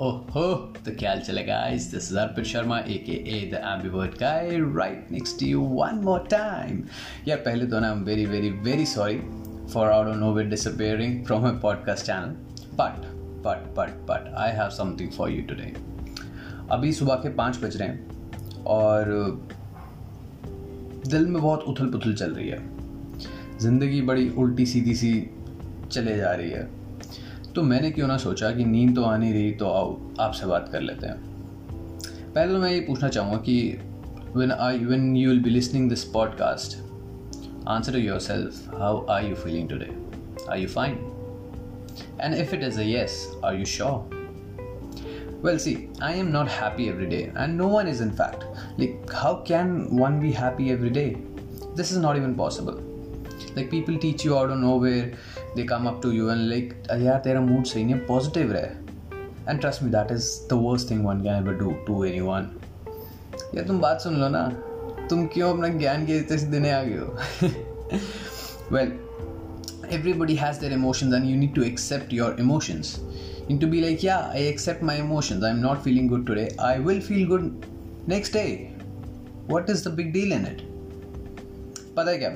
ओहो तो क्या हाल चलेगा guys this is Arpit Sharma a k a the ambivert guy right next to you one more time यार, पहले तो ना very very very sorry for out no with disappearing from my podcast channel but but but but I have something for you today अभी सुबह के पाँच बज रहे हैं और, दिल में बहुत उथल पुथल चल रही है। ज़िंदगी बड़ी उल्टी सीधी सी चले जा रही है। तो मैंने क्यों ना सोचा कि नींद तो आ नहीं रही तो आओ आपसे बात कर लेते हैं पहले तो मैं ये पूछना चाहूँगा कि when I when you will be listening this podcast answer to yourself how are you feeling today are you fine and if it is a yes are you sure well see i am not happy every day and no one is in fact like how can one be happy every day this is not even possible like people teach you out of nowhere they come up to you and like अरे यार, तेरा mood सही नहीं है positive रहे. And trust me that is the worst thing one can ever do to anyone यार, तुम बात सुन लो ना, तुम क्यों अपना ज्ञान के इतने देने आ गए हो? Well everybody has their emotions and you need to accept your emotions in to be like yeah I accept my emotions I am not feeling good today I will feel good next day what is the big deal in it पता है क्या?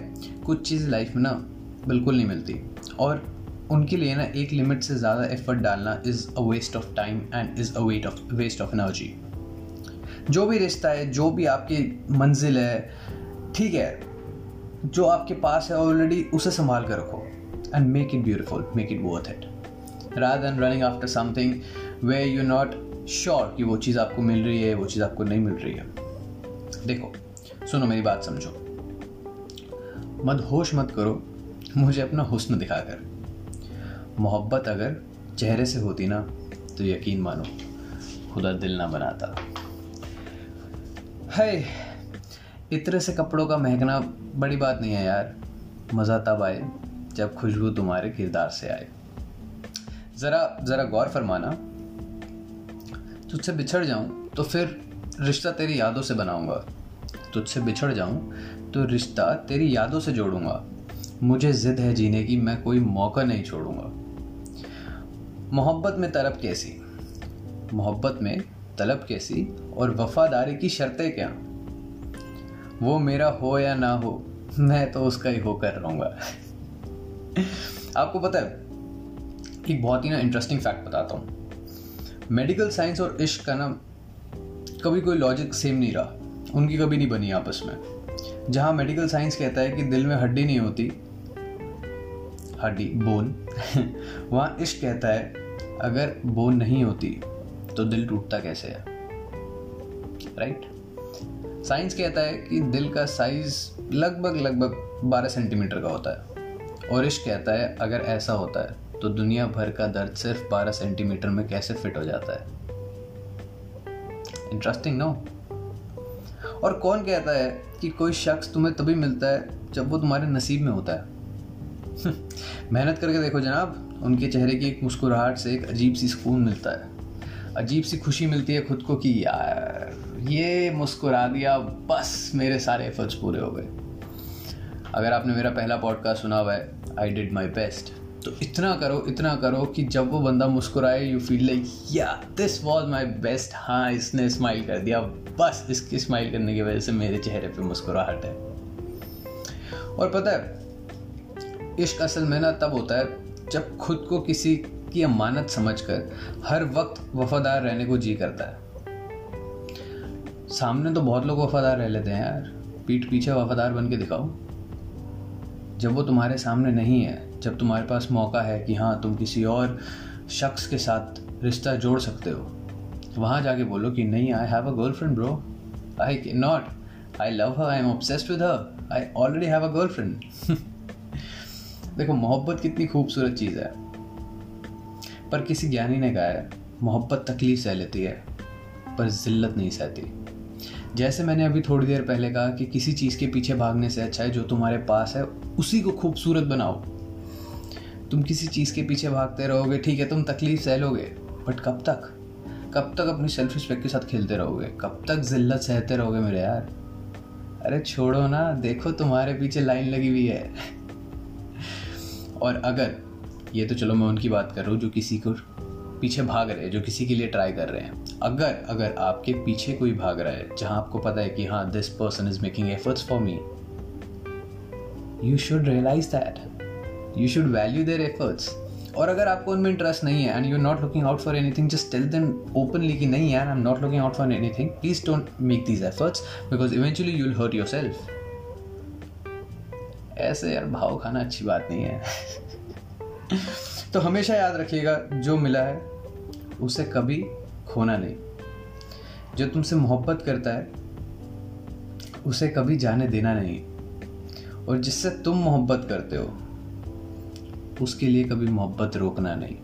कुछ चीज़ life में ना बिल्कुल नहीं मिलती। और उनके लिए ना एक लिमिट से ज़्यादा एफर्ट डालना is a waste of time and is a weight of waste of energy जो भी रिश्ता है, जो भी आपकी मंजिल है, ठीक है, जो आपके पास है ऑलरेडी उसे संभाल कर रखो and make it beautiful make it worth it rather than running after something way you not sure कि वो चीज़ आपको मिल रही है, वो चीज़ आपको नहीं मिल रही है। देखो, सुनो मेरी बात समझो। मत होश मत करो मुझे अपना हुस्न दिखाकर। मोहब्बत अगर चेहरे से होती ना तो यकीन मानो, खुदा दिल ना बनाता। है इतने से कपड़ों का महकना बड़ी बात नहीं है यार। मज़ा तब आए जब खुशबू तुम्हारे किरदार से आए। ज़रा ज़रा गौर फरमाना, तुझसे बिछड़ जाऊँ तो फिर रिश्ता तेरी यादों से बनाऊँगा। तुझसे बिछड़ जाऊँ तो रिश्ता तेरी यादों से जोड़ूँगा। मुझे जिद है जीने की, मैं कोई मौका नहीं छोड़ूँगा। मोहब्बत में तलब कैसी? मोहब्बत में तलब कैसी? और वफादारी की शर्तें क्या? वो मेरा हो या ना हो, मैं तो उसका ही होकर रहूँगा। आपको पता है, एक बहुत ही ना इंटरेस्टिंग फैक्ट बताता हूँ। मेडिकल साइंस और इश्क का ना कभी कोई लॉजिक सेम नहीं रहा। उनकी कभी नहीं बनी आपस में। जहाँ मेडिकल साइंस कहता है कि दिल में हड्डी नहीं होती, हड्डी बोन वहाँ इश्क कहता है, अगर बोन नहीं होती तो दिल टूटता कैसे है? राइट साइंस कहता है कि दिल का साइज़ लगभग लगभग 12 सेंटीमीटर का होता है। और इश्क कहता है, अगर ऐसा होता है तो दुनिया भर का दर्द सिर्फ़ 12 सेंटीमीटर में कैसे फिट हो जाता है? इंटरेस्टिंग नो और कौन कहता है कि कोई शख्स तुम्हें तभी मिलता है जब वो तुम्हारे नसीब में होता है? मेहनत करके देखो जनाब, उनके चेहरे की एक मुस्कुराहट से एक अजीब सी सुकून मिलता है। अजीब सी खुशी मिलती है खुद को कि, यार, ये मुस्कुरा दिया, बस मेरे सारे एफर्ट्स पूरे हो गए। अगर आपने मेरा पहला पॉडकास्ट सुना हुआ है आई डिड माई बेस्ट तो इतना करो इतना करो कि जब वो बंदा मुस्कुराए you feel like yeah this was my best हाँ इसने स्माइल कर दिया। बस इसकी स्माइल करने की वजह से मेरे चेहरे पे मुस्कुराहट है। और पता है, इश्क असल में ना तब होता है जब खुद को किसी की अमानत समझकर हर वक्त वफादार रहने को जी करता है। सामने तो बहुत लोग वफादार रह लेते हैं यार। पीठ पीछे वफादार बन के दिखाओ। जब वो तुम्हारे सामने नहीं है जब तुम्हारे पास मौका है कि हाँ तुम किसी और शख्स के साथ रिश्ता जोड़ सकते हो, वहाँ जाके बोलो कि नहीं I have a girlfriend bro I can not I love her I am obsessed with her I already have a girlfriend देखो, मोहब्बत कितनी खूबसूरत चीज़ है, पर किसी ज्ञानी ने कहा है, मोहब्बत तकलीफ़ सह लेती है, पर जिल्लत नहीं सहती। जैसे मैंने अभी थोड़ी देर पहले कहा कि किसी चीज़ के पीछे भागने से अच्छा है, जो तुम्हारे पास है, उसी को खूबसूरत बनाओ। तुम किसी चीज़ के पीछे भागते रहोगे, ठीक है, तुम तकलीफ़ सह लोगे बट कब तक? कब तक अपनी सेल्फ रिस्पेक्ट के साथ खेलते रहोगे? कब तक जिल्लत सहते रहोगे मेरे यार? अरे छोड़ो ना, देखो तुम्हारे पीछे लाइन लगी हुई है। और अगर, ये तो चलो मैं उनकी बात कर रहा हूँ, जो किसी को पीछे भाग रहे हैं, जो किसी के लिए ट्राई कर रहे हैं। अगर अगर आपके पीछे कोई भाग रहा है, जहाँ आपको पता है कि हाँ this person is making efforts for me you should realise that you should value their efforts और अगर आपको उनमें इंटरेस्ट नहीं है and you not looking out for anything just tell them openly कि नहीं यार I am not looking out for anything please don't make these efforts because eventually you will hurt yourself ऐसे यार भाव खाना अच्छी बात नहीं है। तो हमेशा याद रखिएगा, जो मिला है, उसे कभी खोना नहीं। जो तुमसे मोहब्बत करता है, उसे कभी जाने देना नहीं। और जिससे तुम मोहब्बत करते हो उसके लिए कभी मोहब्बत रोकना नहीं।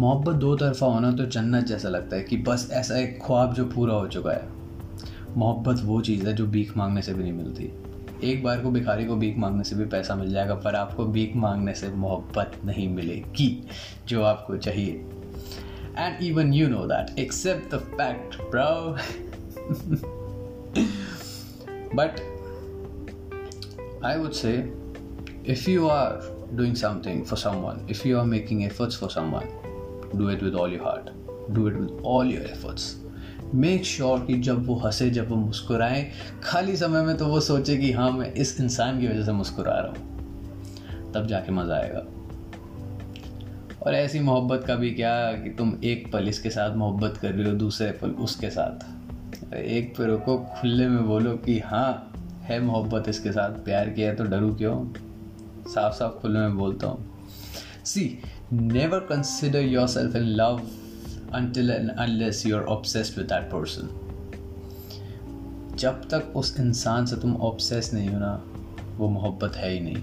मोहब्बत दो तरफा होना तो जन्नत जैसा लगता है कि बस ऐसा एक ख्वाब जो पूरा हो चुका है। मोहब्बत वो चीज़ है जो भीख मांगने से भी नहीं मिलती। एक बार को भिखारी को भीख मांगने से भी पैसा मिल जाएगा, पर आपको भीख मांगने से मोहब्बत नहीं मिलेगी, जो आपको चाहिए। And even you know that accept the fact bro but I would say if you are doing something for someone, if you are making efforts for someone, do it with all your heart. Do it with all your efforts. Make sure sure कि जब वो हंसे जब वो मुस्कुराए खाली समय में तो वो सोचे कि हाँ मैं इस इंसान की वजह से मुस्कुरा रहा हूँ। तब जाके मज़ा आएगा। और ऐसी मोहब्बत का भी क्या कि तुम एक पल इसके साथ मोहब्बत कर रही हो दूसरे पल उसके साथ। एक पे रुको खुले में बोलो कि हाँ है मोहब्बत इसके साथ प्यार किया तो डरू क्यों? साफ़ साफ़ खुले में बोलता हूँ। See never consider yourself in love until and unless you're obsessed with that person. जब तक उस इंसान से तुम ऑब्सेस नहीं हो ना, वो मोहब्बत है ही नहीं।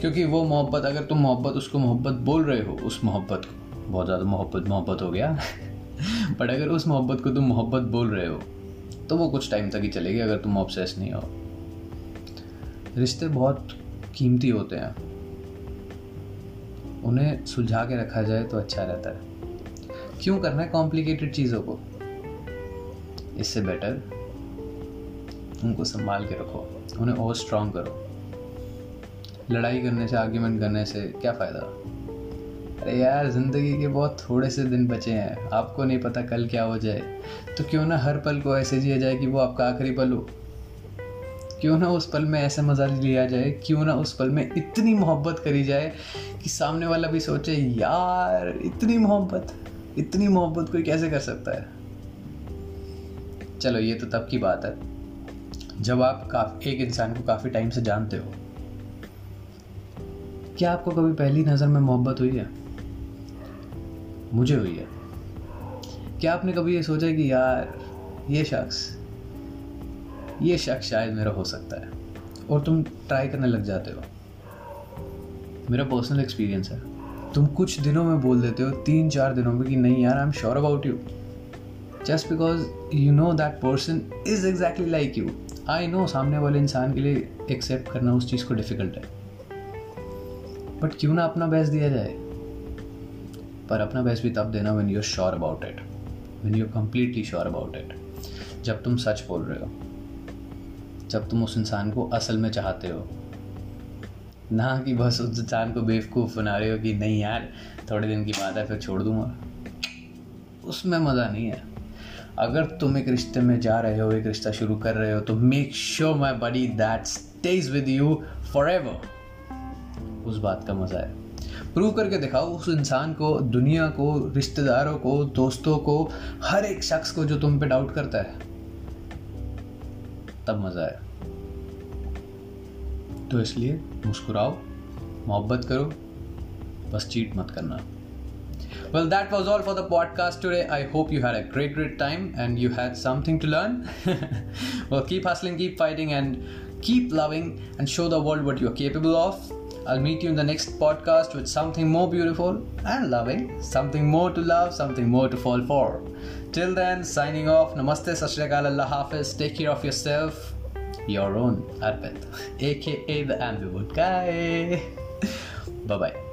क्योंकि वो मोहब्बत, अगर तुम मोहब्बत, उसको मोहब्बत बोल रहे हो, उस मोहब्बत को बहुत ज़्यादा मोहब्बत मोहब्बत हो गया। बट अगर उस मोहब्बत को तुम मोहब्बत बोल रहे हो तो वो कुछ टाइम तक ही चलेगी अगर तुम ऑब्सेस नहीं हो। रिश्ते बहुत कीमती होते हैं। उन्हें सुलझा के रखा जाए तो अच्छा रहता है। क्यों करना है कॉम्प्लिकेटेड चीज़ों को? इससे बेटर उनको संभाल के रखो, उन्हें और स्ट्रांग करो। लड़ाई करने से आर्ग्यूमेंट करने से क्या फ़ायदा? अरे यार, ज़िंदगी के बहुत थोड़े से दिन बचे हैं, आपको नहीं पता कल क्या हो जाए। तो क्यों ना हर पल को ऐसे जिया जाए कि वो आपका आखिरी पल हो? क्यों ना उस पल में ऐसा मज़ा लिया जाए? क्यों ना उस पल में इतनी मोहब्बत करी जाए कि सामने वाला भी सोचे, यार, इतनी मोहब्बत इतनी मोहब्बत कोई कैसे कर सकता है? चलो, ये तो तब की बात है। जब आप काफ़ी एक इंसान को काफ़ी टाइम से जानते हो, क्या आपको कभी पहली नज़र में मोहब्बत हुई है? मुझे हुई है। क्या आपने कभी ये सोचा कि, यार, ये शख्स ये शख्स शायद मेरा हो सकता है। और तुम ट्राई करने लग जाते हो। मेरा पर्सनल एक्सपीरियंस है। तुम कुछ दिनों में बोल देते हो तीन चार दिनों में कि नहीं यार I am sure about you just because you know that person is exactly like you I know सामने वाले इंसान के लिए एक्सेप्ट करना उस चीज़ को डिफ़िकल्ट है। बट क्यों ना अपना बेस्ट दिया जाए? पर अपना बेस्ट भी तब देना when you are sure about it when you are completely sure about it जब तुम सच बोल रहे हो। जब तुम उस इंसान को असल में चाहते हो। ना कि बस उस इंसान को बेवकूफ़ बना रहे हो कि नहीं यार, थोड़े दिन की बात है, फिर छोड़ दूँगा। उसमें मज़ा नहीं है। अगर तुम एक रिश्ते में जा रहे हो, एक रिश्ता शुरू कर रहे हो तो make sure my buddy that stage with you forever उस बात का मज़ा है। प्रूव करके दिखाओ उस इंसान को, दुनिया को, रिश्तेदारों को, दोस्तों को, हर एक शख्स को जो तुम पे डाउट करता है। तब मज़ा आया तो इसलिए मुस्कुराओ मोहब्बत करो बस चीट मत करना Well, that was all for the podcast today. I hope you had a great, great time and you had something to learn. well, keep hustling, keep fighting, and keep loving and show the world what you're capable of. I'll meet you in the next podcast with something more beautiful and loving, something more to love, something more to fall for. Till then, signing off. Namaste, Sashrikal, Allah Hafiz. Take care of yourself. Your own Arpit, aka the Ambivert Guy. bye bye.